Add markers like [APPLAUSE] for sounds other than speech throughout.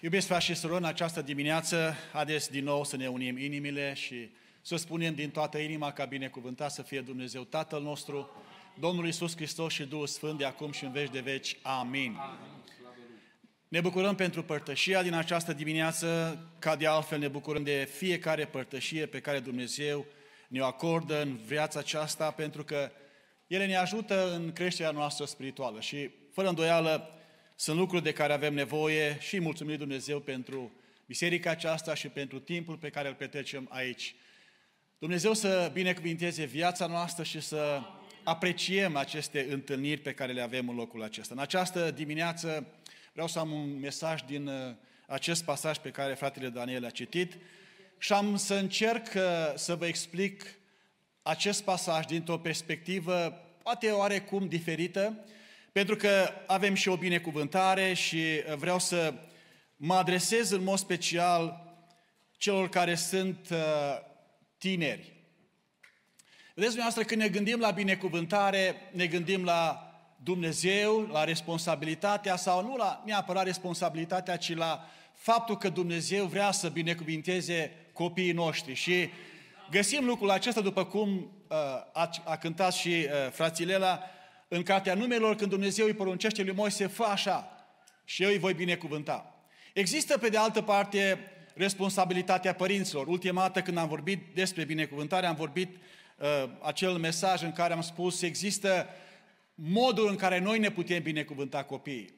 Iubiți frați și surori, în această dimineață, haideți din nou să ne unim inimile și să spunem din toată inima ca binecuvântat să fie Dumnezeu Tatăl nostru, Domnul Iisus Hristos și Duhul Sfânt de acum și în veci de veci. Amin. Ne bucurăm pentru părtășia din această dimineață, ca de altfel ne bucurăm de fiecare părtășie pe care Dumnezeu ne-o acordă în viața aceasta, pentru că ele ne ajută în creșterea noastră spirituală și, fără îndoială, sunt lucruri de care avem nevoie și mulțumim Dumnezeu pentru biserica aceasta și pentru timpul pe care îl petrecem aici. Dumnezeu să binecuvinteze viața noastră și să apreciem aceste întâlniri pe care le avem în locul acesta. În această dimineață vreau să am un mesaj din uh, acest pasaj pe care fratele Daniel a citit și am să încerc uh, să vă explic acest pasaj dintr-o perspectivă poate oarecum diferită, pentru că avem și o binecuvântare și uh, vreau să mă adresez în mod special celor care sunt uh, tineri. Vedeți, dumneavoastră, când ne gândim la binecuvântare, ne gândim la Dumnezeu, la responsabilitatea sau nu la neapărat responsabilitatea, ci la faptul că Dumnezeu vrea să binecuvinteze copiii noștri. Și găsim lucrul acesta după cum uh, a, a cântat și uh, frațilela, în cartea numelor, când Dumnezeu îi poruncește lui Moise, fă așa și eu îi voi binecuvânta. Există, pe de altă parte, responsabilitatea părinților. Ultima dată când am vorbit despre binecuvântare, am vorbit uh, acel mesaj în care am spus există modul în care noi ne putem binecuvânta copiii.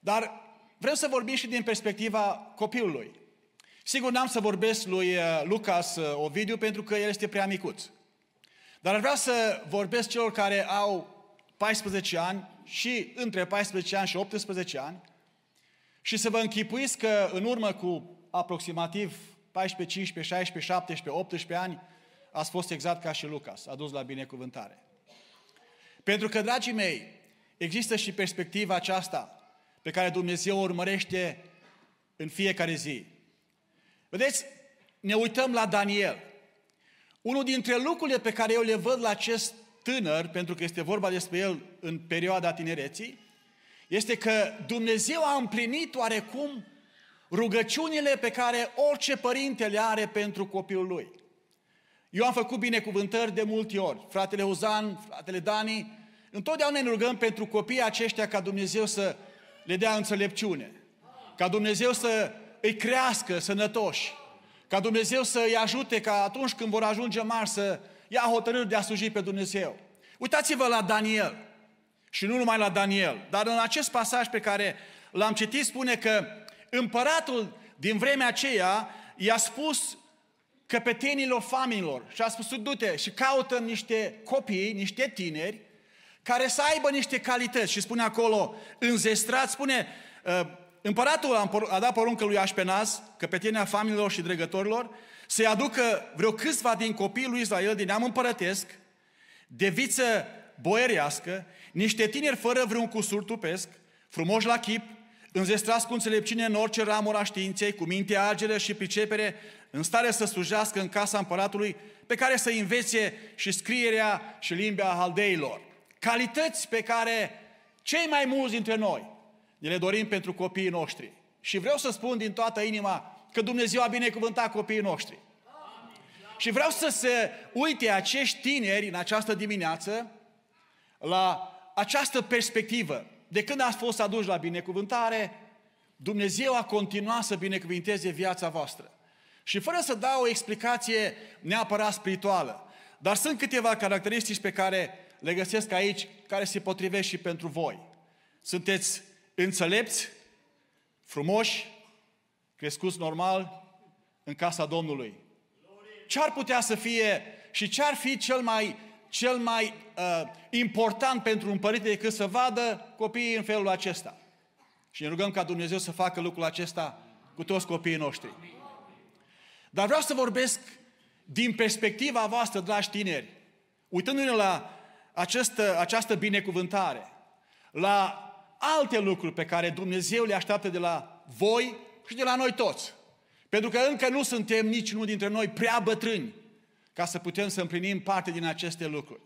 Dar vreau să vorbim și din perspectiva copilului. Sigur, n-am să vorbesc lui uh, Lucas uh, Ovidiu pentru că el este prea micuț. Dar vreau să vorbesc celor care au 14 ani și între 14 ani și 18 ani și să vă închipuiți că în urmă cu aproximativ 14, 15, 16, 17, 18 ani ați fost exact ca și Lucas, adus la binecuvântare. Pentru că, dragii mei, există și perspectiva aceasta pe care Dumnezeu o urmărește în fiecare zi. Vedeți, ne uităm la Daniel. Unul dintre lucrurile pe care eu le văd la acest tânăr, pentru că este vorba despre el în perioada tinereții, este că Dumnezeu a împlinit oarecum rugăciunile pe care orice părinte le are pentru copilul lui. Eu am făcut binecuvântări de multe ori. Fratele Uzan, fratele Dani, întotdeauna ne rugăm pentru copiii aceștia ca Dumnezeu să le dea înțelepciune. Ca Dumnezeu să îi crească sănătoși. Ca Dumnezeu să îi ajute ca atunci când vor ajunge mari să ia hotărâri de a sluji pe Dumnezeu. Uitați-vă la Daniel. Și nu numai la Daniel, dar în acest pasaj pe care l-am citit spune că împăratul din vremea aceea i-a spus căpetenilor familiilor și a spus, du-te și caută niște copii, niște tineri, care să aibă niște calități. Și spune acolo, înzestrat, spune, ă, împăratul a dat poruncă lui Așpenaz, căpetenia familiilor și dregătorilor, să-i aducă vreo câțiva din copiii lui Israel, din neam împărătesc, de viță boierească, niște tineri fără vreun cusur tupesc, frumoși la chip, înzestrați cu înțelepciune în orice ramură a științei, cu minte agere și pricepere, în stare să slujească în casa împăratului, pe care să învețe și scrierea și limba haldeilor. Calități pe care cei mai mulți dintre noi ne le dorim pentru copiii noștri. Și vreau să spun din toată inima că Dumnezeu a binecuvântat copiii noștri. Și vreau să se uite acești tineri în această dimineață la această perspectivă. De când ați fost aduși la binecuvântare, Dumnezeu a continuat să binecuvinteze viața voastră. Și fără să dau o explicație neapărat spirituală, dar sunt câteva caracteristici pe care le găsesc aici, care se potrivesc și pentru voi. Sunteți înțelepți, frumoși, crescuți normal în casa Domnului. Ce ar putea să fie și ce ar fi cel mai, cel mai uh, important pentru un părinte decât să vadă copiii în felul acesta? Și ne rugăm ca Dumnezeu să facă lucrul acesta cu toți copiii noștri. Dar vreau să vorbesc din perspectiva voastră, dragi tineri, uitându-ne la această, această binecuvântare, la alte lucruri pe care Dumnezeu le așteaptă de la voi și de la noi toți. Pentru că încă nu suntem niciunul dintre noi prea bătrâni ca să putem să împlinim parte din aceste lucruri.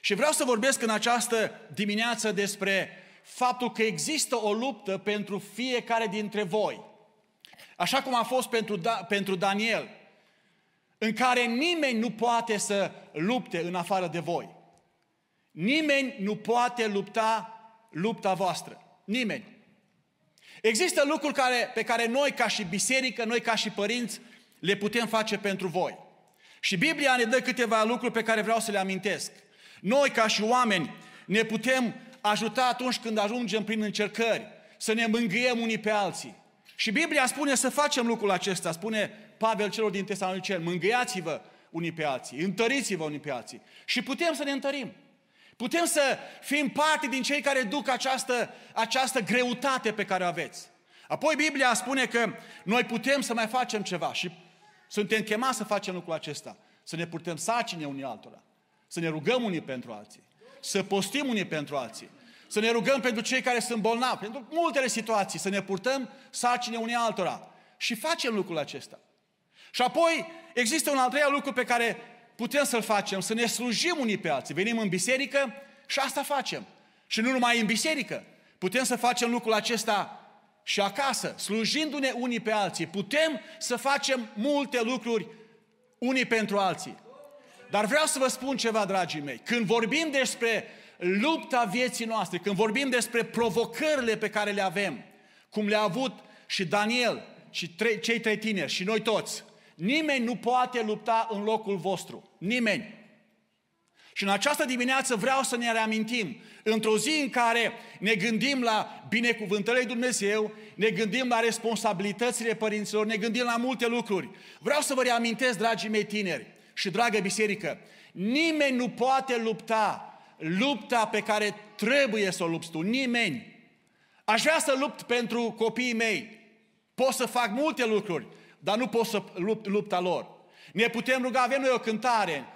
Și vreau să vorbesc în această dimineață despre faptul că există o luptă pentru fiecare dintre voi. Așa cum a fost pentru, da, pentru Daniel, în care nimeni nu poate să lupte în afară de voi. Nimeni nu poate lupta lupta voastră. Nimeni. Există lucruri care, pe care noi ca și biserică, noi ca și părinți, le putem face pentru voi. Și Biblia ne dă câteva lucruri pe care vreau să le amintesc. Noi ca și oameni ne putem ajuta atunci când ajungem prin încercări, să ne mângâiem unii pe alții. Și Biblia spune să facem lucrul acesta, spune Pavel celor din Tesaloniceni, mângâiați-vă unii pe alții, întăriți-vă unii pe alții. Și putem să ne întărim. Putem să fim parte din cei care duc această, această greutate pe care o aveți. Apoi Biblia spune că noi putem să mai facem ceva și suntem chemați să facem lucrul acesta. Să ne purtăm sacine unii altora. Să ne rugăm unii pentru alții. Să postim unii pentru alții. Să ne rugăm pentru cei care sunt bolnavi, pentru multele situații, să ne purtăm sacine unii altora. Și facem lucrul acesta. Și apoi există un al treilea lucru pe care putem să-l facem, să ne slujim unii pe alții. Venim în biserică și asta facem. Și nu numai în biserică. Putem să facem lucrul acesta și acasă, slujindu-ne unii pe alții. Putem să facem multe lucruri unii pentru alții. Dar vreau să vă spun ceva, dragii mei. Când vorbim despre lupta vieții noastre, când vorbim despre provocările pe care le avem, cum le-a avut și Daniel și trei, cei trei tineri și noi toți, nimeni nu poate lupta în locul vostru. Nimeni. Și în această dimineață vreau să ne reamintim, într-o zi în care ne gândim la binecuvântările lui Dumnezeu, ne gândim la responsabilitățile părinților, ne gândim la multe lucruri. Vreau să vă reamintesc, dragii mei tineri și dragă biserică, nimeni nu poate lupta lupta pe care trebuie să o lupți tu. Nimeni. Aș vrea să lupt pentru copiii mei. Pot să fac multe lucruri, dar nu pot să lupt lupta lor. Ne putem ruga, avem noi o cântare, uh,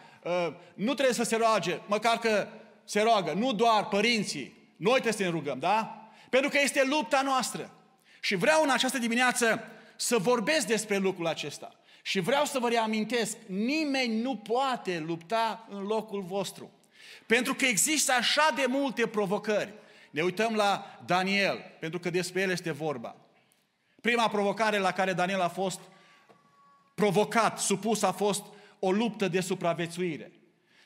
nu trebuie să se roage, măcar că se roagă, nu doar părinții, noi trebuie să ne rugăm, da? Pentru că este lupta noastră. Și vreau în această dimineață să vorbesc despre lucrul acesta. Și vreau să vă reamintesc, nimeni nu poate lupta în locul vostru. Pentru că există așa de multe provocări. Ne uităm la Daniel, pentru că despre el este vorba. Prima provocare la care Daniel a fost provocat, supus, a fost o luptă de supraviețuire.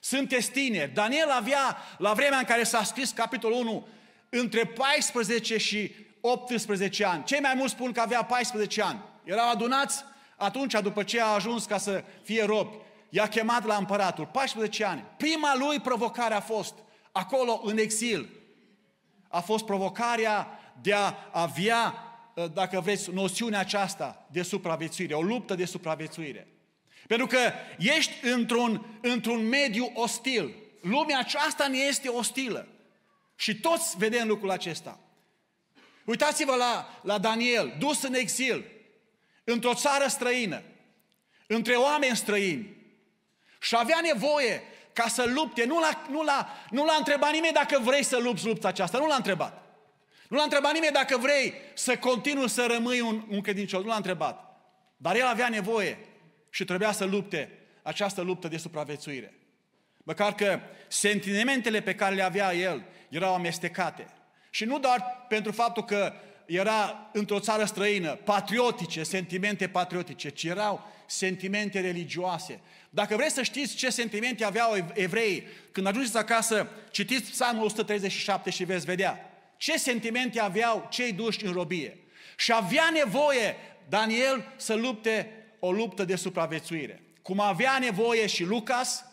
Sunteți tineri. Daniel avea, la vremea în care s-a scris capitolul 1, între 14 și 18 ani. Cei mai mulți spun că avea 14 ani. Erau adunați atunci, după ce a ajuns ca să fie robi. I-a chemat la împăratul, 14 ani. Prima lui provocare a fost, acolo în exil, a fost provocarea de a avea, dacă vreți, noțiunea aceasta de supraviețuire, o luptă de supraviețuire. Pentru că ești într-un, într-un mediu ostil. Lumea aceasta ne este ostilă. Și toți vedem lucrul acesta. Uitați-vă la, la Daniel, dus în exil, într-o țară străină, între oameni străini. Și avea nevoie ca să lupte. Nu l-a, nu, l-a, nu l-a întrebat nimeni dacă vrei să lupți lupta aceasta. Nu l-a întrebat. Nu l-a întrebat nimeni dacă vrei să continui să rămâi un, un credincios. Nu l-a întrebat. Dar el avea nevoie și trebuia să lupte această luptă de supraviețuire. Măcar că sentimentele pe care le avea el erau amestecate. Și nu doar pentru faptul că era într-o țară străină, patriotice, sentimente patriotice, ci erau sentimente religioase. Dacă vreți să știți ce sentimente aveau evrei, când ajungeți acasă, citiți Psalmul 137 și veți vedea ce sentimente aveau cei duși în robie. Și avea nevoie Daniel să lupte o luptă de supraviețuire. Cum avea nevoie și Lucas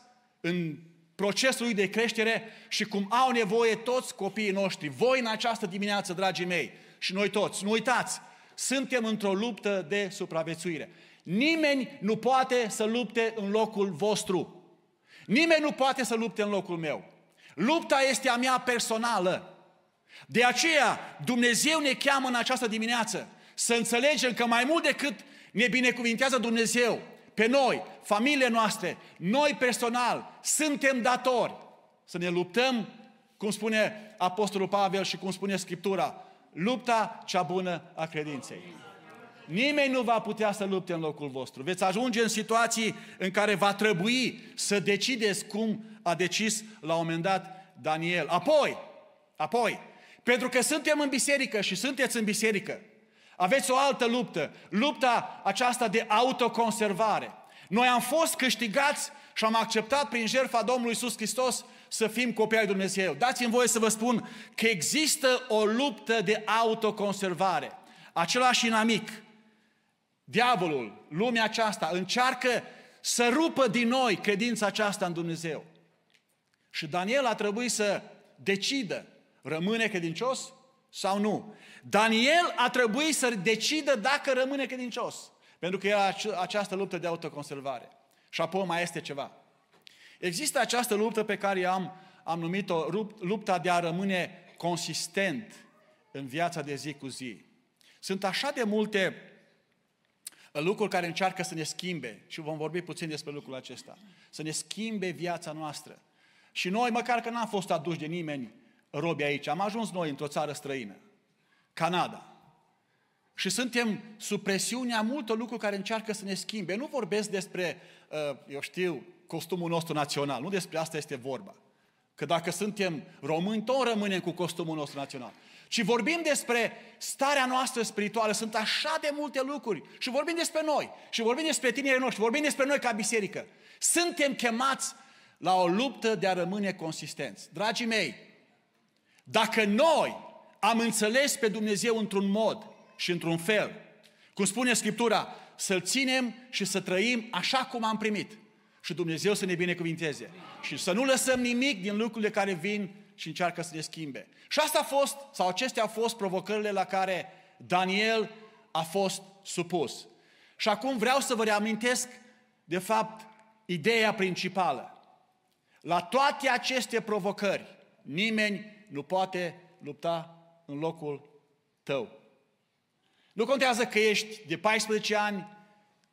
în procesul lui de creștere și cum au nevoie toți copiii noștri. Voi în această dimineață, dragii mei, și noi toți, nu uitați, suntem într-o luptă de supraviețuire. Nimeni nu poate să lupte în locul vostru. Nimeni nu poate să lupte în locul meu. Lupta este a mea personală. De aceea Dumnezeu ne cheamă în această dimineață să înțelegem că mai mult decât ne binecuvintează Dumnezeu pe noi, familiile noastre, noi personal, suntem datori să ne luptăm, cum spune Apostolul Pavel și cum spune Scriptura, lupta cea bună a credinței. Nimeni nu va putea să lupte în locul vostru. Veți ajunge în situații în care va trebui să decideți cum a decis la un moment dat Daniel. Apoi, apoi, pentru că suntem în biserică și sunteți în biserică, aveți o altă luptă, lupta aceasta de autoconservare. Noi am fost câștigați și am acceptat prin jertfa Domnului Isus Hristos să fim copii ai Dumnezeu. Dați-mi voie să vă spun că există o luptă de autoconservare. Același inamic, diavolul, lumea aceasta, încearcă să rupă din noi credința aceasta în Dumnezeu. Și Daniel a trebuit să decidă, rămâne credincios sau nu. Daniel a trebuit să decidă dacă rămâne credincios. Pentru că era această luptă de autoconservare. Și apoi mai este ceva. Există această luptă pe care am, am numit-o lupta de a rămâne consistent în viața de zi cu zi. Sunt așa de multe lucruri care încearcă să ne schimbe și vom vorbi puțin despre lucrul acesta. Să ne schimbe viața noastră. Și noi, măcar că n-am fost aduși de nimeni robi aici, am ajuns noi într-o țară străină, Canada. Și suntem sub presiunea multor lucruri care încearcă să ne schimbe. Nu vorbesc despre, uh, eu știu, costumul nostru național. Nu despre asta este vorba. Că dacă suntem români, tot rămânem cu costumul nostru național. Și vorbim despre starea noastră spirituală. Sunt așa de multe lucruri. Și vorbim despre noi. Și vorbim despre tinerii noștri. Vorbim despre noi ca biserică. Suntem chemați la o luptă de a rămâne consistenți. Dragii mei, dacă noi am înțeles pe Dumnezeu într-un mod și într-un fel, cum spune Scriptura, să-L ținem și să trăim așa cum am primit. Și Dumnezeu să ne binecuvinteze. Și să nu lăsăm nimic din lucrurile care vin și încearcă să ne schimbe. Și asta a fost, sau acestea au fost provocările la care Daniel a fost supus. Și acum vreau să vă reamintesc, de fapt, ideea principală. La toate aceste provocări, nimeni nu poate lupta în locul tău. Nu contează că ești de 14 ani,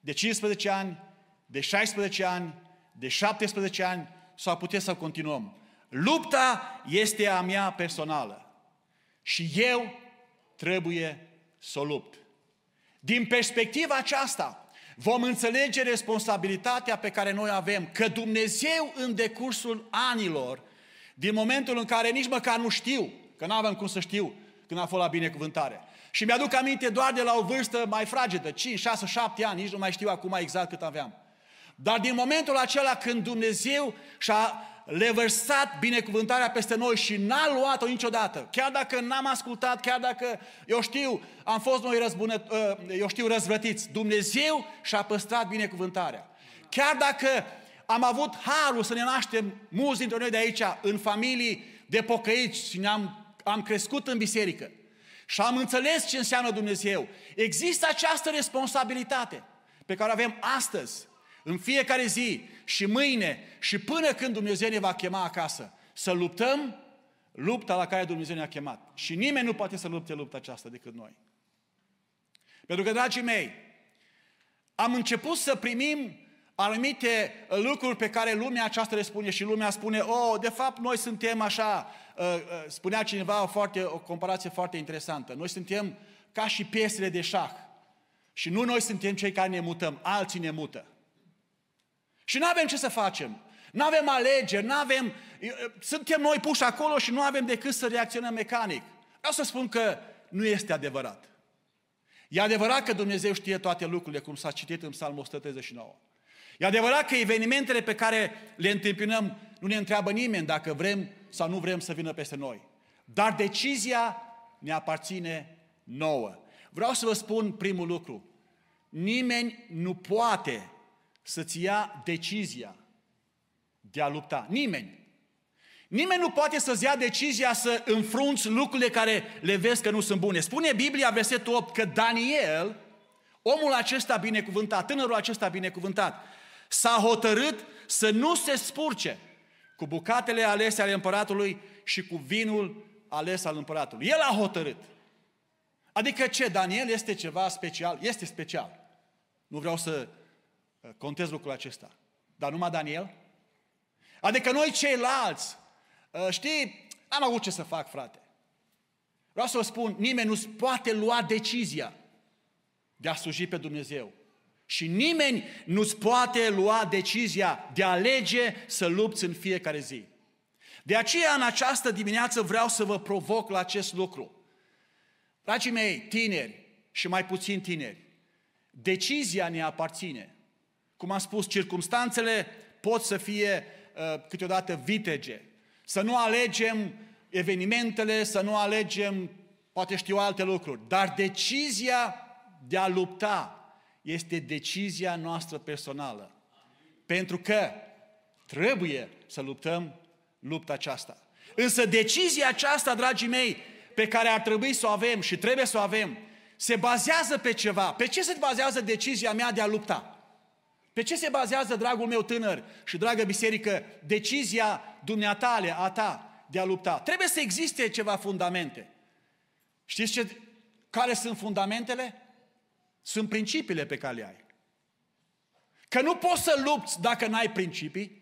de 15 ani, de 16 ani, de 17 ani sau puteți să continuăm. Lupta este a mea personală și eu trebuie să o lupt. Din perspectiva aceasta, vom înțelege responsabilitatea pe care noi avem, că Dumnezeu în decursul anilor, din momentul în care nici măcar nu știu, că nu avem cum să știu când a fost la binecuvântare. Și mi-aduc aminte doar de la o vârstă mai fragedă, 5, 6, 7 ani, nici nu mai știu acum exact cât aveam. Dar din momentul acela când Dumnezeu și-a levărsat binecuvântarea peste noi și n-a luat-o niciodată, chiar dacă n-am ascultat, chiar dacă, eu știu, am fost noi răzbună, ă, eu știu, răzvrătiți, Dumnezeu și-a păstrat binecuvântarea. Chiar dacă am avut harul să ne naștem mulți dintre noi de aici în familii de pocăiți și ne-am am crescut în biserică și am înțeles ce înseamnă Dumnezeu, există această responsabilitate pe care o avem astăzi în fiecare zi și mâine și până când Dumnezeu ne va chema acasă, să luptăm lupta la care Dumnezeu ne-a chemat. Și nimeni nu poate să lupte lupta aceasta decât noi. Pentru că, dragii mei, am început să primim anumite lucruri pe care lumea aceasta le spune și lumea spune, oh, de fapt noi suntem așa, uh, uh, spunea cineva o, foarte, o comparație foarte interesantă, noi suntem ca și piesele de șah și nu noi suntem cei care ne mutăm, alții ne mută. Și nu avem ce să facem. Nu avem alegeri, nu avem... Suntem noi puși acolo și nu avem decât să reacționăm mecanic. Vreau să spun că nu este adevărat. E adevărat că Dumnezeu știe toate lucrurile, cum s-a citit în Psalmul 139. E adevărat că evenimentele pe care le întâmpinăm nu ne întreabă nimeni dacă vrem sau nu vrem să vină peste noi. Dar decizia ne aparține nouă. Vreau să vă spun primul lucru. Nimeni nu poate să-ți ia decizia de a lupta. Nimeni. Nimeni nu poate să-ți ia decizia să înfrunți lucrurile care le vezi că nu sunt bune. Spune Biblia, versetul 8, că Daniel, omul acesta binecuvântat, tânărul acesta binecuvântat, s-a hotărât să nu se spurce cu bucatele alese ale împăratului și cu vinul ales al împăratului. El a hotărât. Adică ce? Daniel este ceva special? Este special. Nu vreau să Uh, contez lucrul acesta. Dar numai Daniel? Adică noi ceilalți, uh, știi, am avut ce să fac, frate. Vreau să vă spun, nimeni nu poate lua decizia de a sluji pe Dumnezeu. Și nimeni nu-ți poate lua decizia de a alege să lupți în fiecare zi. De aceea, în această dimineață vreau să vă provoc la acest lucru. Dragii mei, tineri și mai puțin tineri, decizia ne aparține. Cum am spus, circumstanțele pot să fie uh, câteodată vitege. Să nu alegem evenimentele, să nu alegem, poate știu alte lucruri, dar decizia de a lupta este decizia noastră personală. Pentru că trebuie să luptăm lupta aceasta. Însă decizia aceasta, dragii mei, pe care ar trebui să o avem și trebuie să o avem, se bazează pe ceva. Pe ce se bazează decizia mea de a lupta? Pe ce se bazează, dragul meu tânăr și dragă biserică, decizia dumneatale, a ta, de a lupta? Trebuie să existe ceva fundamente. Știți ce, care sunt fundamentele? Sunt principiile pe care le ai. Că nu poți să lupți dacă n-ai principii.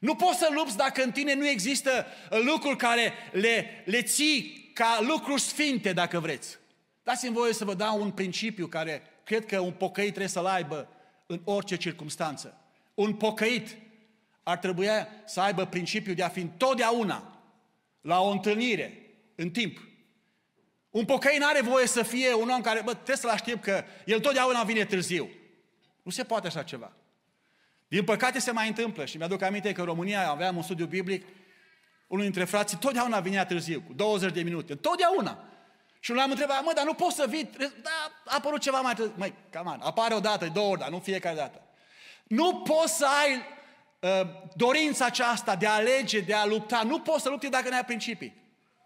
Nu poți să lupți dacă în tine nu există lucruri care le, le ții ca lucruri sfinte, dacă vreți. Dați-mi voie să vă dau un principiu care cred că un pocăit trebuie să-l aibă în orice circunstanță. Un pocăit ar trebui să aibă principiul de a fi întotdeauna la o întâlnire, în timp. Un pocăit nu are voie să fie un om care, bă, trebuie să-l aștept că el totdeauna vine târziu. Nu se poate așa ceva. Din păcate se mai întâmplă și mi-aduc aminte că în România aveam un studiu biblic, unul dintre frații totdeauna vinea târziu, cu 20 de minute, totdeauna. Și l-am întrebat, mă, dar nu poți să vii, da, a apărut ceva mai târziu. Măi, cam apare o dată, două ori, dar nu fiecare dată. Nu poți să ai uh, dorința aceasta de a alege, de a lupta. Nu poți să lupti dacă nu ai principii.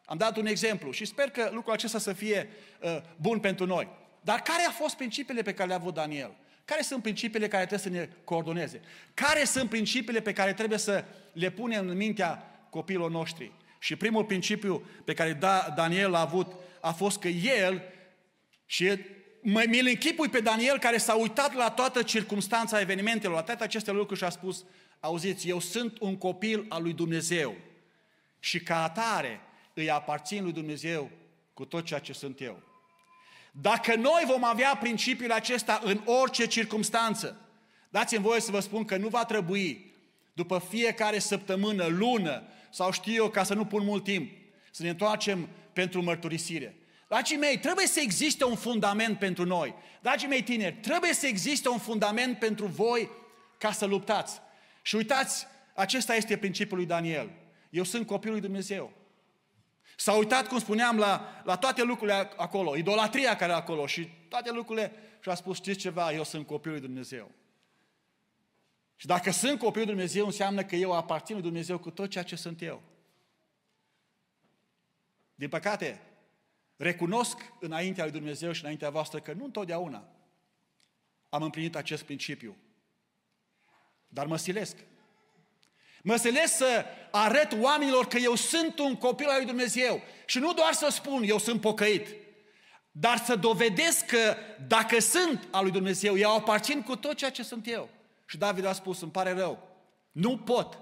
Am dat un exemplu și sper că lucrul acesta să fie uh, bun pentru noi. Dar care au fost principiile pe care le-a avut Daniel? Care sunt principiile care trebuie să ne coordoneze? Care sunt principiile pe care trebuie să le punem în mintea copiilor noștri? Și primul principiu pe care da, Daniel a avut a fost că el, și mi-l închipui pe Daniel care s-a uitat la toată circunstanța evenimentelor, la toate aceste lucruri și a spus, auziți, eu sunt un copil al lui Dumnezeu și ca atare îi aparțin lui Dumnezeu cu tot ceea ce sunt eu. Dacă noi vom avea principiul acesta în orice circunstanță, dați-mi voie să vă spun că nu va trebui după fiecare săptămână, lună sau știu eu, ca să nu pun mult timp, să ne întoarcem pentru mărturisire. Dragii mei, trebuie să existe un fundament pentru noi. Dragii mei tineri, trebuie să existe un fundament pentru voi ca să luptați. Și uitați, acesta este principiul lui Daniel. Eu sunt copilul lui Dumnezeu. S-a uitat, cum spuneam, la, la toate lucrurile acolo, idolatria care e acolo și toate lucrurile și a spus, știți ceva, eu sunt copilul lui Dumnezeu. Și dacă sunt copilul lui Dumnezeu, înseamnă că eu aparțin lui Dumnezeu cu tot ceea ce sunt eu. Din păcate, recunosc înaintea lui Dumnezeu și înaintea voastră că nu întotdeauna am împlinit acest principiu. Dar mă silesc. Mă înțeles să arăt oamenilor că eu sunt un copil al lui Dumnezeu. Și nu doar să spun, eu sunt pocăit, dar să dovedesc că dacă sunt al lui Dumnezeu, eu aparțin cu tot ceea ce sunt eu. Și David a spus, îmi pare rău, nu pot.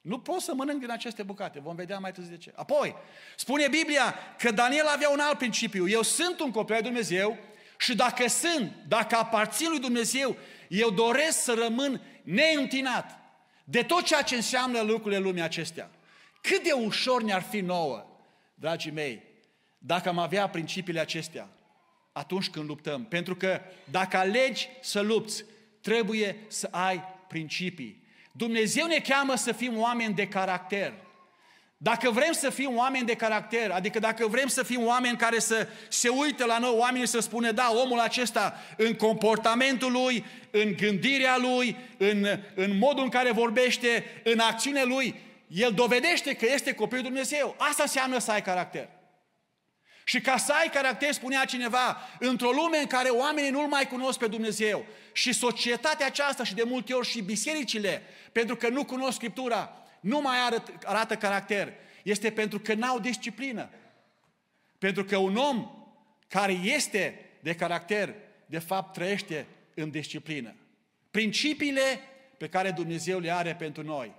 Nu pot să mănânc din aceste bucate. Vom vedea mai târziu de ce. Apoi, spune Biblia că Daniel avea un alt principiu. Eu sunt un copil al lui Dumnezeu și dacă sunt, dacă aparțin lui Dumnezeu, eu doresc să rămân neîntinat de tot ceea ce înseamnă lucrurile lumii acestea. Cât de ușor ne-ar fi nouă, dragii mei, dacă am avea principiile acestea atunci când luptăm. Pentru că dacă alegi să lupți, trebuie să ai principii. Dumnezeu ne cheamă să fim oameni de caracter. Dacă vrem să fim oameni de caracter, adică dacă vrem să fim oameni care să se uită la noi, oamenii să spună, da, omul acesta în comportamentul lui, în gândirea lui, în, în modul în care vorbește, în acțiunea lui, el dovedește că este copilul Dumnezeu. Asta înseamnă să ai caracter. Și ca să ai caracter, spunea cineva, într-o lume în care oamenii nu-L mai cunosc pe Dumnezeu și societatea aceasta și de multe ori și bisericile, pentru că nu cunosc Scriptura, nu mai arăt, arată caracter, este pentru că n-au disciplină. Pentru că un om care este de caracter, de fapt trăiește în disciplină. Principiile pe care Dumnezeu le are pentru noi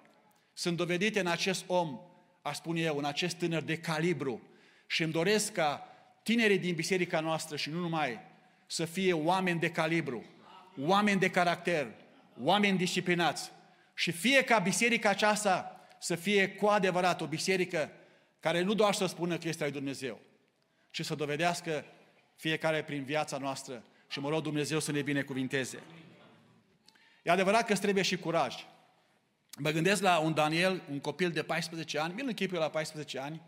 sunt dovedite în acest om, aș spune eu, în acest tânăr de calibru. Și îmi doresc ca tinerii din biserica noastră și nu numai, să fie oameni de calibru, oameni de caracter, oameni disciplinați. Și fie ca biserica aceasta să fie cu adevărat o biserică care nu doar să spună că este ai Dumnezeu, ci să dovedească fiecare prin viața noastră și mă rog Dumnezeu să ne binecuvinteze. E adevărat că trebuie și curaj. Mă gândesc la un Daniel, un copil de 14 ani, mi-l închipui la 14 ani,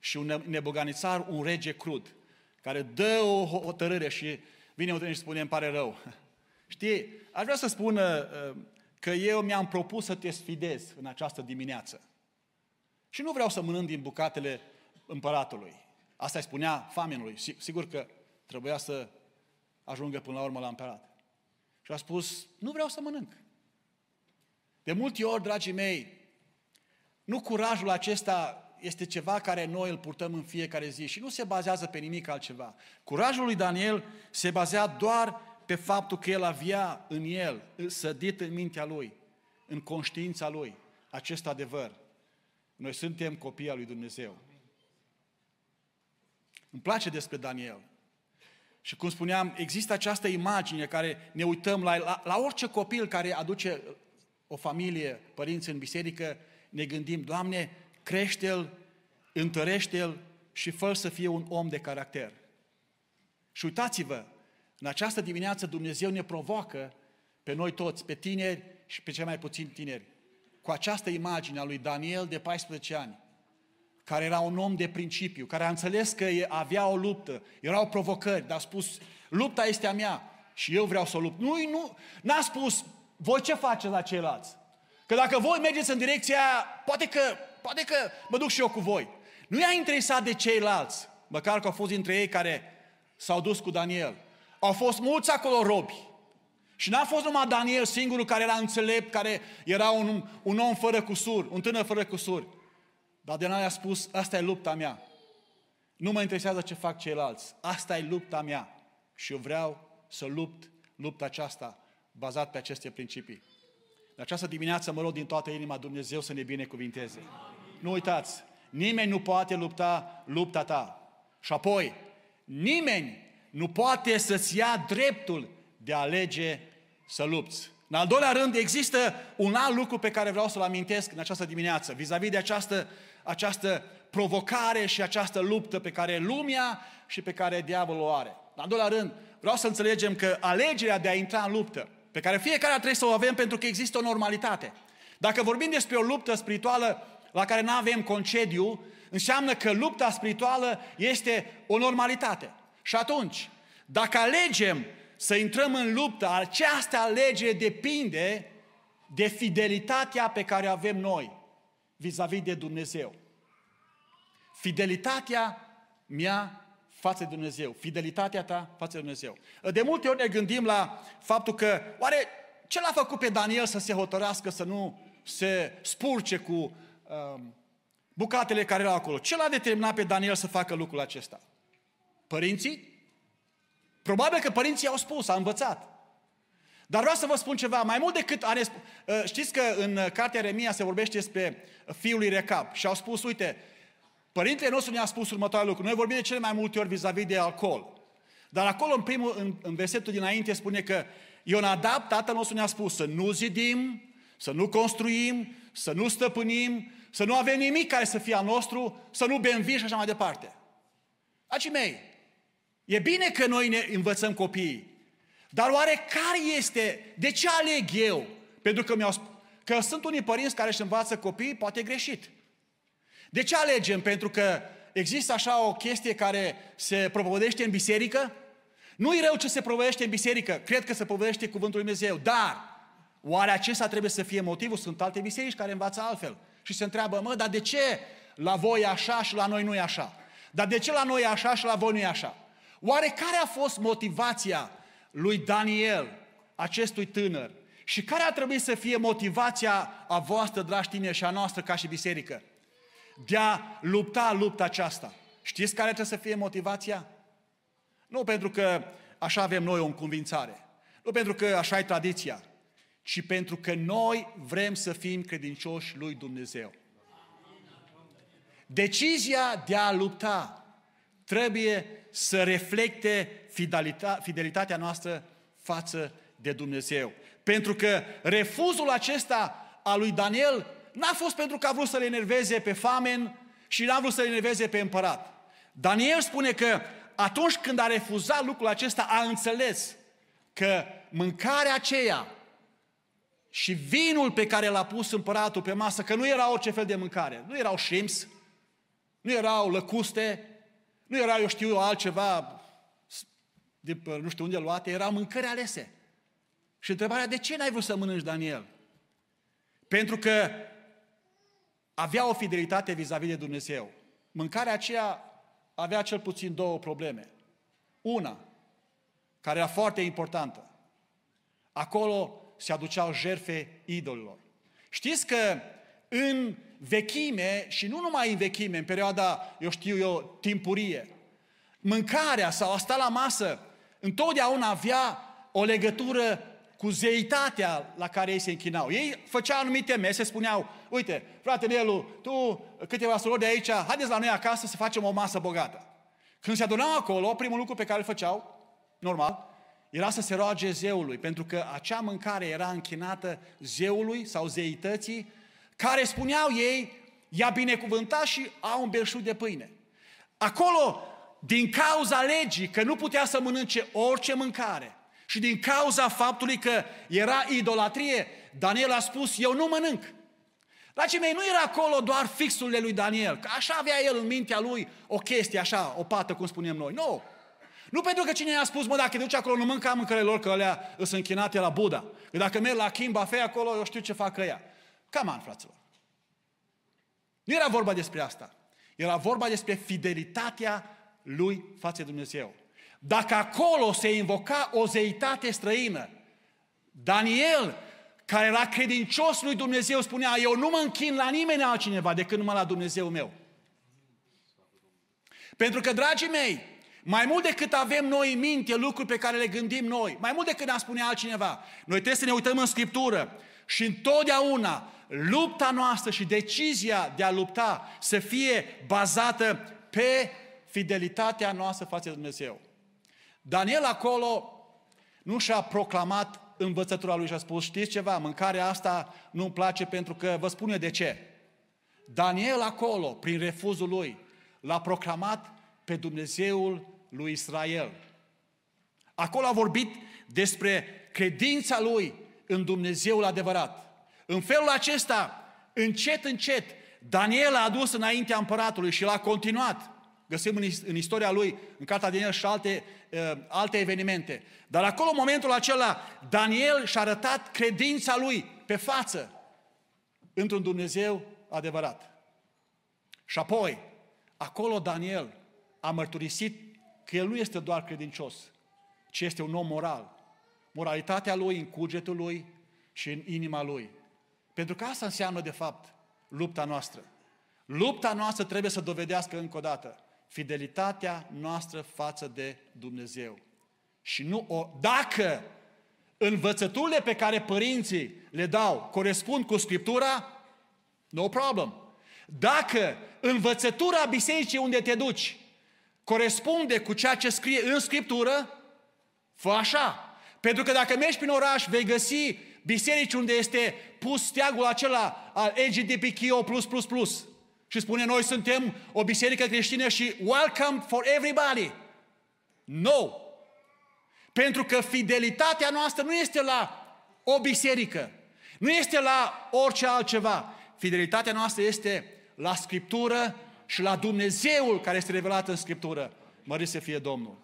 și un neboganițar, un rege crud, care dă o hotărâre și vine un și spune, îmi pare rău. [LAUGHS] Știi, aș vrea să spun uh, că eu mi-am propus să te sfidez în această dimineață. Și nu vreau să mănânc din bucatele împăratului. Asta îi spunea famenului. Sigur că trebuia să ajungă până la urmă la împărat. Și a spus, nu vreau să mănânc. De multe ori, dragii mei, nu curajul acesta este ceva care noi îl purtăm în fiecare zi și nu se bazează pe nimic altceva. Curajul lui Daniel se bazea doar pe faptul că el avea în el, sădit în mintea lui, în conștiința lui, acest adevăr. Noi suntem copii al lui Dumnezeu. Îmi place despre Daniel. Și cum spuneam, există această imagine care ne uităm la, la, la orice copil care aduce o familie, părinți în biserică, ne gândim, Doamne, crește-l, întărește-l și fă să fie un om de caracter. Și uitați-vă, în această dimineață Dumnezeu ne provoacă pe noi toți, pe tineri și pe cei mai puțini tineri, cu această imagine a lui Daniel de 14 ani, care era un om de principiu, care a înțeles că avea o luptă, erau provocări, dar a spus, lupta este a mea și eu vreau să o lupt. Nu, nu, n-a spus, voi ce faceți la ceilalți? Că dacă voi mergeți în direcția aia, poate că, poate că mă duc și eu cu voi. Nu i-a interesat de ceilalți, măcar că au fost dintre ei care s-au dus cu Daniel. Au fost mulți acolo robi. Și n-a fost numai Daniel singurul care era înțelept, care era un, un om fără cusur, un tânăr fără cusur. Dar Daniel a spus, asta e lupta mea. Nu mă interesează ce fac ceilalți. Asta e lupta mea. Și eu vreau să lupt lupta aceasta bazat pe aceste principii. În această dimineață mă rog din toată inima Dumnezeu să ne binecuvinteze. Nu uitați, nimeni nu poate lupta lupta ta. Și apoi, nimeni nu poate să-ți ia dreptul de a alege să lupți. În al doilea rând, există un alt lucru pe care vreau să-l amintesc în această dimineață, vis-a-vis de această, această provocare și această luptă pe care lumea și pe care diavolul o are. În al doilea rând, vreau să înțelegem că alegerea de a intra în luptă pe care fiecare trebuie să o avem pentru că există o normalitate. Dacă vorbim despre o luptă spirituală la care nu avem concediu, înseamnă că lupta spirituală este o normalitate. Și atunci, dacă alegem să intrăm în luptă, această alegere depinde de fidelitatea pe care o avem noi vis-a-vis de Dumnezeu. Fidelitatea mea față de Dumnezeu, fidelitatea ta față de Dumnezeu. De multe ori ne gândim la faptul că, oare ce l-a făcut pe Daniel să se hotărească să nu se spurce cu um, bucatele care erau acolo? Ce l-a determinat pe Daniel să facă lucrul acesta? Părinții? Probabil că părinții au spus, au învățat. Dar vreau să vă spun ceva, mai mult decât are, uh, știți că în cartea Remia se vorbește despre fiul lui Recap și au spus, uite, Părintele nostru ne-a spus următoarele lucruri. Noi vorbim de cele mai multe ori vis-a-vis de alcool. Dar acolo, în, primul, în, în versetul dinainte, spune că Ionadab, tatăl nostru ne-a spus să nu zidim, să nu construim, să nu stăpânim, să nu avem nimic care să fie al nostru, să nu bem vin și așa mai departe. Acii mei, e bine că noi ne învățăm copiii, dar oare care este, de ce aleg eu? Pentru că mi-au spus, că sunt unii părinți care își învață copiii, poate greșit. De ce alegem? Pentru că există așa o chestie care se propovădește în biserică? Nu-i rău ce se propovădește în biserică, cred că se propovădește cuvântul Lui Dumnezeu, dar oare acesta trebuie să fie motivul? Sunt alte biserici care învață altfel. Și se întreabă, mă, dar de ce la voi e așa și la noi nu e așa? Dar de ce la noi e așa și la voi nu e așa? Oare care a fost motivația lui Daniel, acestui tânăr? Și care ar trebui să fie motivația a voastră, dragi tineri, și a noastră ca și biserică? de a lupta lupta aceasta. Știți care trebuie să fie motivația? Nu pentru că așa avem noi o înconvințare, nu pentru că așa e tradiția, ci pentru că noi vrem să fim credincioși lui Dumnezeu. Decizia de a lupta trebuie să reflecte fidelitatea noastră față de Dumnezeu. Pentru că refuzul acesta al lui Daniel n-a fost pentru că a vrut să le enerveze pe famen și n-a vrut să le enerveze pe împărat. Daniel spune că atunci când a refuzat lucrul acesta, a înțeles că mâncarea aceea și vinul pe care l-a pus împăratul pe masă, că nu era orice fel de mâncare, nu erau shrimps, nu erau lăcuste, nu era, eu știu, altceva de nu știu unde luate, erau mâncări alese. Și întrebarea, de ce n-ai vrut să mănânci, Daniel? Pentru că avea o fidelitate vis-a-vis de Dumnezeu. Mâncarea aceea avea cel puțin două probleme. Una, care era foarte importantă. Acolo se aduceau jerfe idolilor. Știți că în vechime, și nu numai în vechime, în perioada, eu știu eu, timpurie, mâncarea sau a sta la masă, întotdeauna avea o legătură cu zeitatea la care ei se închinau. Ei făceau anumite mese, spuneau, uite, frate Nelu, tu, câteva surori de aici, haideți la noi acasă să facem o masă bogată. Când se adunau acolo, primul lucru pe care îl făceau, normal, era să se roage zeului, pentru că acea mâncare era închinată zeului sau zeității, care spuneau ei, i-a binecuvântat și au un belșug de pâine. Acolo, din cauza legii, că nu putea să mănânce orice mâncare, și din cauza faptului că era idolatrie, Daniel a spus, eu nu mănânc. Dragii mei, nu era acolo doar fixurile lui Daniel, că așa avea el în mintea lui o chestie așa, o pată, cum spunem noi. Nu! Nu pentru că cine a spus, mă, dacă te duci acolo, nu mânca mâncările lor, că alea sunt închinate la Buddha. Că dacă merg la Kim Buffet acolo, eu știu ce fac ea. Cam an, fraților. Nu era vorba despre asta. Era vorba despre fidelitatea lui față de Dumnezeu. Dacă acolo se invoca o zeitate străină, Daniel, care era credincios lui Dumnezeu, spunea, eu nu mă închin la nimeni altcineva decât numai la Dumnezeu meu. Pentru că, dragii mei, mai mult decât avem noi în minte lucruri pe care le gândim noi, mai mult decât ne-a spune altcineva, noi trebuie să ne uităm în Scriptură și întotdeauna lupta noastră și decizia de a lupta să fie bazată pe fidelitatea noastră față de Dumnezeu. Daniel acolo nu și-a proclamat învățătura lui și a spus, știți ceva, mâncarea asta nu-mi place pentru că vă spun eu de ce. Daniel acolo, prin refuzul lui, l-a proclamat pe Dumnezeul lui Israel. Acolo a vorbit despre credința lui în Dumnezeul adevărat. În felul acesta, încet, încet, Daniel a adus înaintea împăratului și l-a continuat. Găsim în, în istoria lui, în cartea Daniel și alte, uh, alte evenimente. Dar acolo, în momentul acela, Daniel și-a arătat credința lui pe față într-un Dumnezeu adevărat. Și apoi, acolo Daniel a mărturisit că el nu este doar credincios, ci este un om moral. Moralitatea lui în cugetul lui și în inima lui. Pentru că asta înseamnă, de fapt, lupta noastră. Lupta noastră trebuie să dovedească încă o dată fidelitatea noastră față de Dumnezeu. Și nu o... Dacă învățăturile pe care părinții le dau corespund cu Scriptura, no problem. Dacă învățătura bisericii unde te duci corespunde cu ceea ce scrie în Scriptură, fă așa. Pentru că dacă mergi prin oraș, vei găsi biserici unde este pus steagul acela al LGBTQ++, și spune noi suntem o biserică creștină și welcome for everybody. No! Pentru că fidelitatea noastră nu este la o biserică, nu este la orice altceva. Fidelitatea noastră este la Scriptură și la Dumnezeul care este revelat în Scriptură. Mărit să fie Domnul.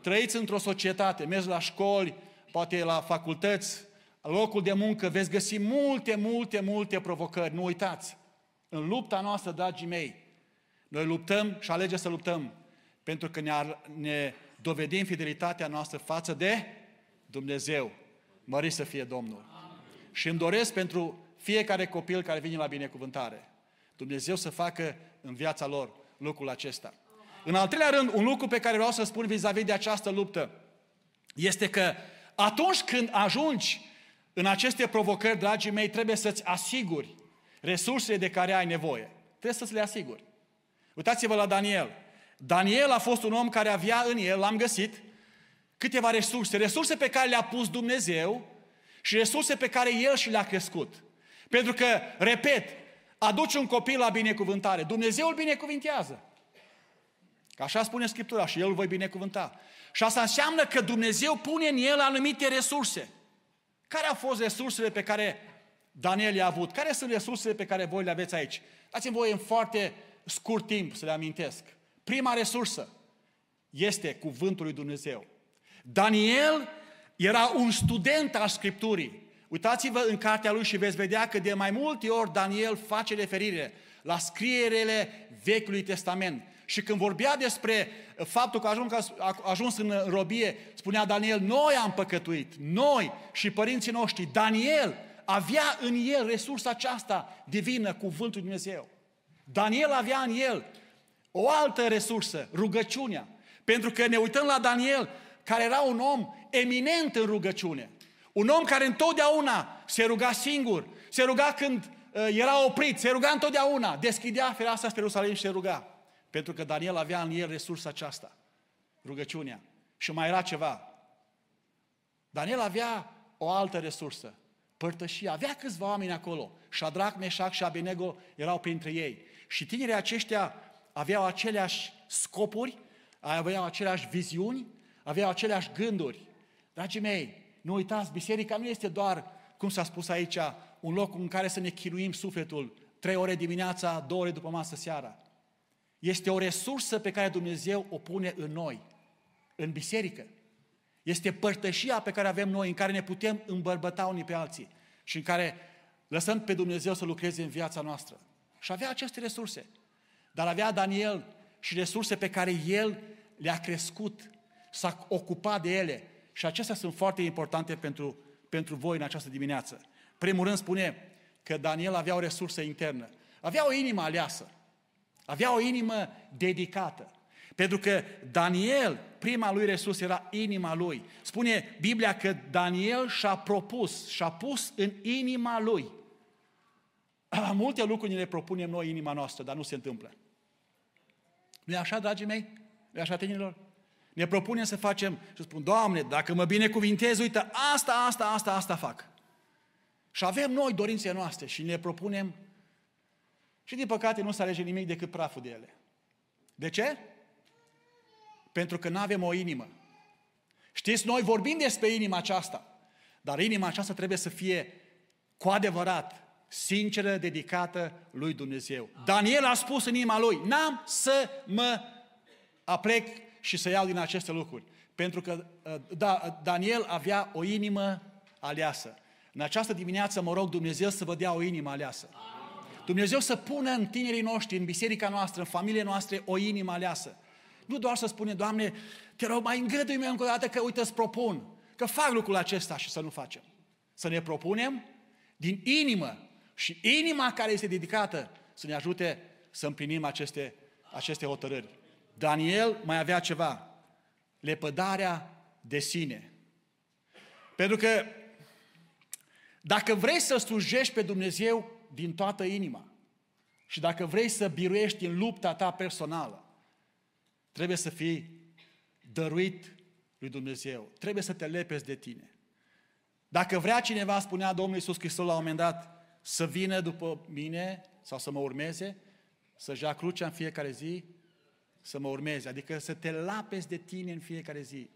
Trăiți într-o societate, mergi la școli, poate la facultăți, la locul de muncă, veți găsi multe, multe, multe provocări. Nu uitați! În lupta noastră, dragii mei, noi luptăm și alegem să luptăm pentru că ne, ne dovedim fidelitatea noastră față de Dumnezeu. Mări să fie Domnul. Amin. Și îmi doresc pentru fiecare copil care vine la binecuvântare, Dumnezeu să facă în viața lor lucrul acesta. În al treilea rând, un lucru pe care vreau să spun vis-a-vis de această luptă este că atunci când ajungi în aceste provocări, dragii mei, trebuie să-ți asiguri resursele de care ai nevoie. Trebuie să-ți le asiguri. Uitați-vă la Daniel. Daniel a fost un om care avea în el, l-am găsit, câteva resurse, resurse pe care le-a pus Dumnezeu și resurse pe care el și le-a crescut. Pentru că, repet, aduci un copil la binecuvântare. Dumnezeu îl binecuvintează. Că așa spune Scriptura și El îl voi binecuvânta. Și asta înseamnă că Dumnezeu pune în el anumite resurse. Care au fost resursele pe care Daniel le-a avut? Care sunt resursele pe care voi le aveți aici? Dați-mi voi în foarte scurt timp să le amintesc. Prima resursă este cuvântul lui Dumnezeu. Daniel era un student al Scripturii. Uitați-vă în cartea lui și veți vedea că de mai multe ori Daniel face referire la scrierele Vechiului Testament. Și când vorbea despre faptul că a ajuns, a ajuns în robie, spunea Daniel, noi am păcătuit, noi și părinții noștri. Daniel avea în el resursa aceasta divină, cuvântul Dumnezeu. Daniel avea în el o altă resursă, rugăciunea. Pentru că ne uităm la Daniel, care era un om eminent în rugăciune. Un om care întotdeauna se ruga singur, se ruga când uh, era oprit, se ruga întotdeauna, deschidea fereastra spre Ierusalim și se ruga. Pentru că Daniel avea în el resursa aceasta, rugăciunea. Și mai era ceva. Daniel avea o altă resursă, părtășia. Avea câțiva oameni acolo. Shadrach, Meșac și Abenego erau printre ei. Și tinerii aceștia aveau aceleași scopuri, aveau aceleași viziuni, aveau aceleași gânduri. Dragii mei, nu uitați, biserica nu este doar, cum s-a spus aici, un loc în care să ne chinuim sufletul, trei ore dimineața, două ore după masă seara. Este o resursă pe care Dumnezeu o pune în noi, în biserică. Este părtășia pe care avem noi, în care ne putem îmbărbăta unii pe alții și în care lăsăm pe Dumnezeu să lucreze în viața noastră. Și avea aceste resurse. Dar avea Daniel și resurse pe care el le-a crescut, s-a ocupat de ele. Și acestea sunt foarte importante pentru, pentru voi în această dimineață. Primul rând spune că Daniel avea o resursă internă. Avea o inimă aleasă. Avea o inimă dedicată. Pentru că Daniel, prima lui resursă era inima lui. Spune Biblia că Daniel și-a propus, și-a pus în inima lui. Multe lucruri ne le propunem noi inima noastră, dar nu se întâmplă. nu e așa, dragii mei? nu e așa, tinerilor? Ne propunem să facem și spun, Doamne, dacă mă binecuvintez, uite, asta, asta, asta, asta fac. Și avem noi dorințe noastre și ne propunem și din păcate nu se alege nimic decât praful de ele. De ce? Pentru că nu avem o inimă. Știți, noi vorbim despre inima aceasta, dar inima aceasta trebuie să fie cu adevărat sinceră, dedicată lui Dumnezeu. Daniel a spus în inima lui, n-am să mă aplec și să iau din aceste lucruri. Pentru că da, Daniel avea o inimă aleasă. În această dimineață mă rog Dumnezeu să vă dea o inimă aleasă. Dumnezeu să pună în tinerii noștri, în biserica noastră, în familie noastre, o inimă aleasă. Nu doar să spune, Doamne, te rog, mai îngădui-mi încă o dată că, uite, îți propun, că fac lucrul acesta și să nu facem. Să ne propunem din inimă și inima care este dedicată să ne ajute să împlinim aceste, aceste hotărâri. Daniel mai avea ceva, lepădarea de sine. Pentru că dacă vrei să slujești pe Dumnezeu din toată inima și dacă vrei să biruiești în lupta ta personală, trebuie să fii dăruit lui Dumnezeu. Trebuie să te lepezi de tine. Dacă vrea cineva, spunea Domnul Iisus Hristos la un moment dat, să vină după mine sau să mă urmeze, să-și ia crucea în fiecare zi, să mă urmeze, adică să te lapezi de tine în fiecare zi.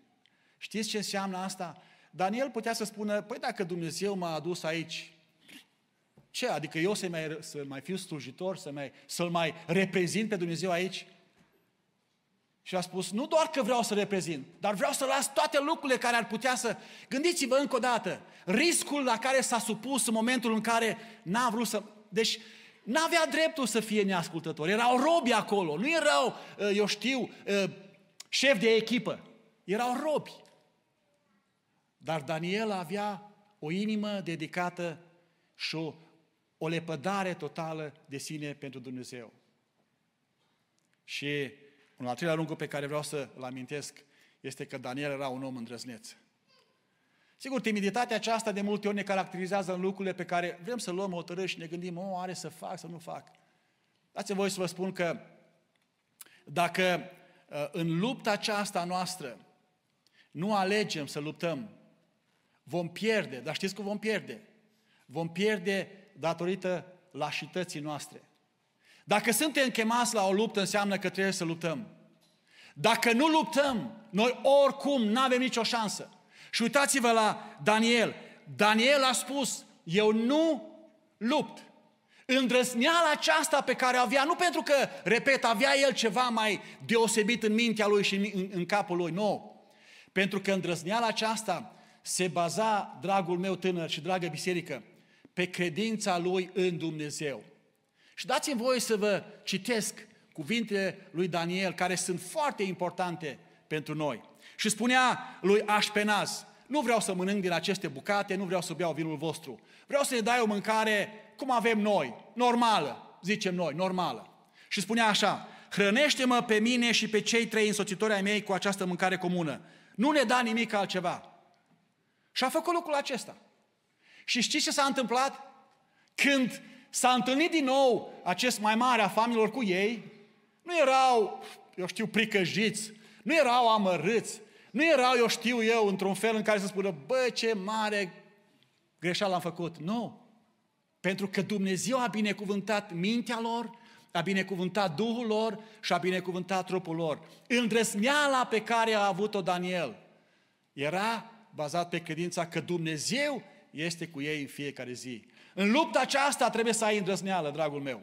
Știți ce înseamnă asta? Daniel putea să spună, păi dacă Dumnezeu m-a adus aici, ce? Adică eu să mai, să mai fiu slujitor, să mai, să-L mai reprezint pe Dumnezeu aici? Și a spus, nu doar că vreau să reprezint, dar vreau să las toate lucrurile care ar putea să... Gândiți-vă încă o dată, riscul la care s-a supus în momentul în care n-a vrut să... Deci, n-avea dreptul să fie neascultător. Erau robi acolo, nu erau, uh, eu știu, uh, șef de echipă. Erau robi. Dar Daniel avea o inimă dedicată și o, o lepădare totală de sine pentru Dumnezeu. Și un al treilea lucru pe care vreau să-l amintesc este că Daniel era un om îndrăzneț. Sigur, timiditatea aceasta de multe ori ne caracterizează în lucrurile pe care vrem să luăm hotărâri și ne gândim, o, are să fac, să nu fac. Dați-mi voi să vă spun că dacă uh, în lupta aceasta noastră, nu alegem să luptăm, vom pierde. Dar știți cum vom pierde? Vom pierde datorită lașității noastre. Dacă suntem chemați la o luptă, înseamnă că trebuie să luptăm. Dacă nu luptăm, noi oricum nu avem nicio șansă. Și uitați-vă la Daniel. Daniel a spus, eu nu lupt. Îndrăzneala aceasta pe care avea, nu pentru că, repet, avea el ceva mai deosebit în mintea lui și în, în capul lui, nu. Pentru că îndrăzneala aceasta se baza, dragul meu tânăr și dragă biserică, pe credința lui în Dumnezeu. Și dați-mi voie să vă citesc cuvintele lui Daniel, care sunt foarte importante pentru noi. Și spunea lui Așpenaz, nu vreau să mănânc din aceste bucate, nu vreau să beau vinul vostru. Vreau să ne dai o mâncare cum avem noi, normală, zicem noi, normală. Și spunea așa, hrănește-mă pe mine și pe cei trei însoțitori ai mei cu această mâncare comună. Nu ne da nimic altceva. Și a făcut lucrul acesta. Și știți ce s-a întâmplat? Când s-a întâlnit din nou acest mai mare a familiilor cu ei, nu erau, eu știu, pricăjiți, nu erau amărâți, nu erau, eu știu eu, într-un fel în care să spună, bă, ce mare greșeală am făcut. Nu. Pentru că Dumnezeu a binecuvântat mintea lor, a binecuvântat Duhul lor și a binecuvântat trupul lor. Îndrăsneala pe care a avut-o Daniel era bazat pe credința că Dumnezeu este cu ei în fiecare zi. În lupta aceasta trebuie să ai îndrăzneală, dragul meu.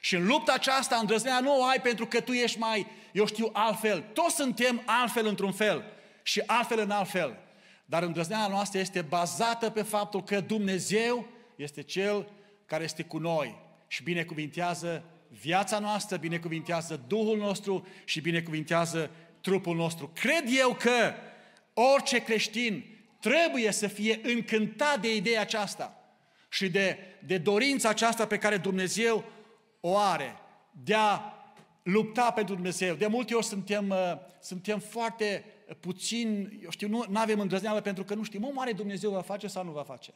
Și în lupta aceasta îndrăzneala nu o ai pentru că tu ești mai, eu știu, altfel. Toți suntem altfel într-un fel și altfel în alt fel. Dar îndrăzneala noastră este bazată pe faptul că Dumnezeu este Cel care este cu noi și binecuvintează viața noastră, binecuvintează Duhul nostru și binecuvintează trupul nostru. Cred eu că orice creștin trebuie să fie încântat de ideea aceasta și de, de dorința aceasta pe care Dumnezeu o are, de a lupta pentru Dumnezeu. De multe ori suntem, uh, suntem foarte puțin, eu știu, nu avem îndrăzneală pentru că nu știm, mă, mare Dumnezeu va face sau nu va face.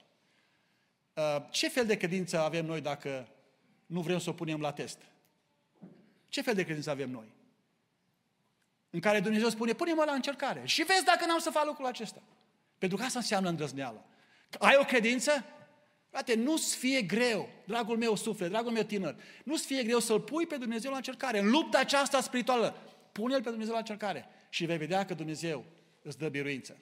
Uh, ce fel de credință avem noi dacă nu vrem să o punem la test? Ce fel de credință avem noi? În care Dumnezeu spune, pune-mă la încercare și vezi dacă n-am să fac lucrul acesta. Pentru că asta înseamnă îndrăzneală. Ai o credință? Frate, nu-ți fie greu, dragul meu suflet, dragul meu tânăr, nu-ți fie greu să-L pui pe Dumnezeu la încercare. În lupta aceasta spirituală, pune-L pe Dumnezeu la încercare și vei vedea că Dumnezeu îți dă biruință.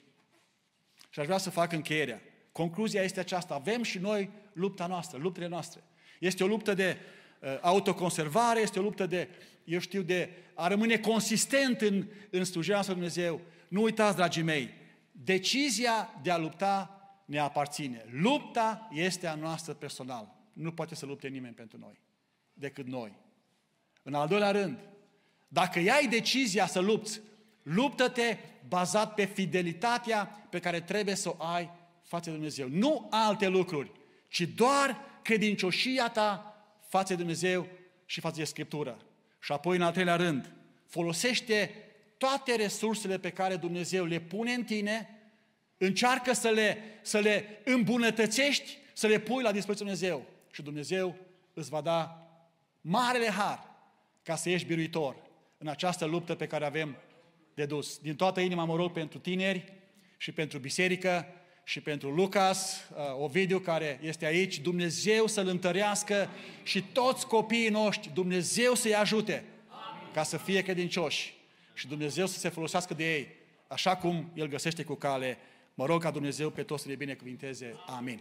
Și aș vrea să fac încheierea. Concluzia este aceasta. Avem și noi lupta noastră, luptele noastre. Este o luptă de uh, autoconservare, este o luptă de, eu știu, de a rămâne consistent în, în slujirea să Dumnezeu. Nu uitați, dragii mei, decizia de a lupta ne aparține. Lupta este a noastră personal. Nu poate să lupte nimeni pentru noi, decât noi. În al doilea rând, dacă iai decizia să lupți, luptă-te bazat pe fidelitatea pe care trebuie să o ai față de Dumnezeu. Nu alte lucruri, ci doar credincioșia ta față de Dumnezeu și față de Scriptură. Și apoi, în al treilea rând, folosește toate resursele pe care Dumnezeu le pune în tine Încearcă să le, să le îmbunătățești, să le pui la dispoziția Dumnezeu. Și Dumnezeu îți va da marele har ca să ieși biruitor în această luptă pe care avem de dus. Din toată inima mă rog pentru tineri și pentru biserică și pentru Lucas, uh, Ovidiu care este aici, Dumnezeu să-l întărească și toți copiii noștri, Dumnezeu să-i ajute ca să fie credincioși și Dumnezeu să se folosească de ei, așa cum El găsește cu cale Mă rog ca Dumnezeu pe toți să ne binecuvinteze. Amin.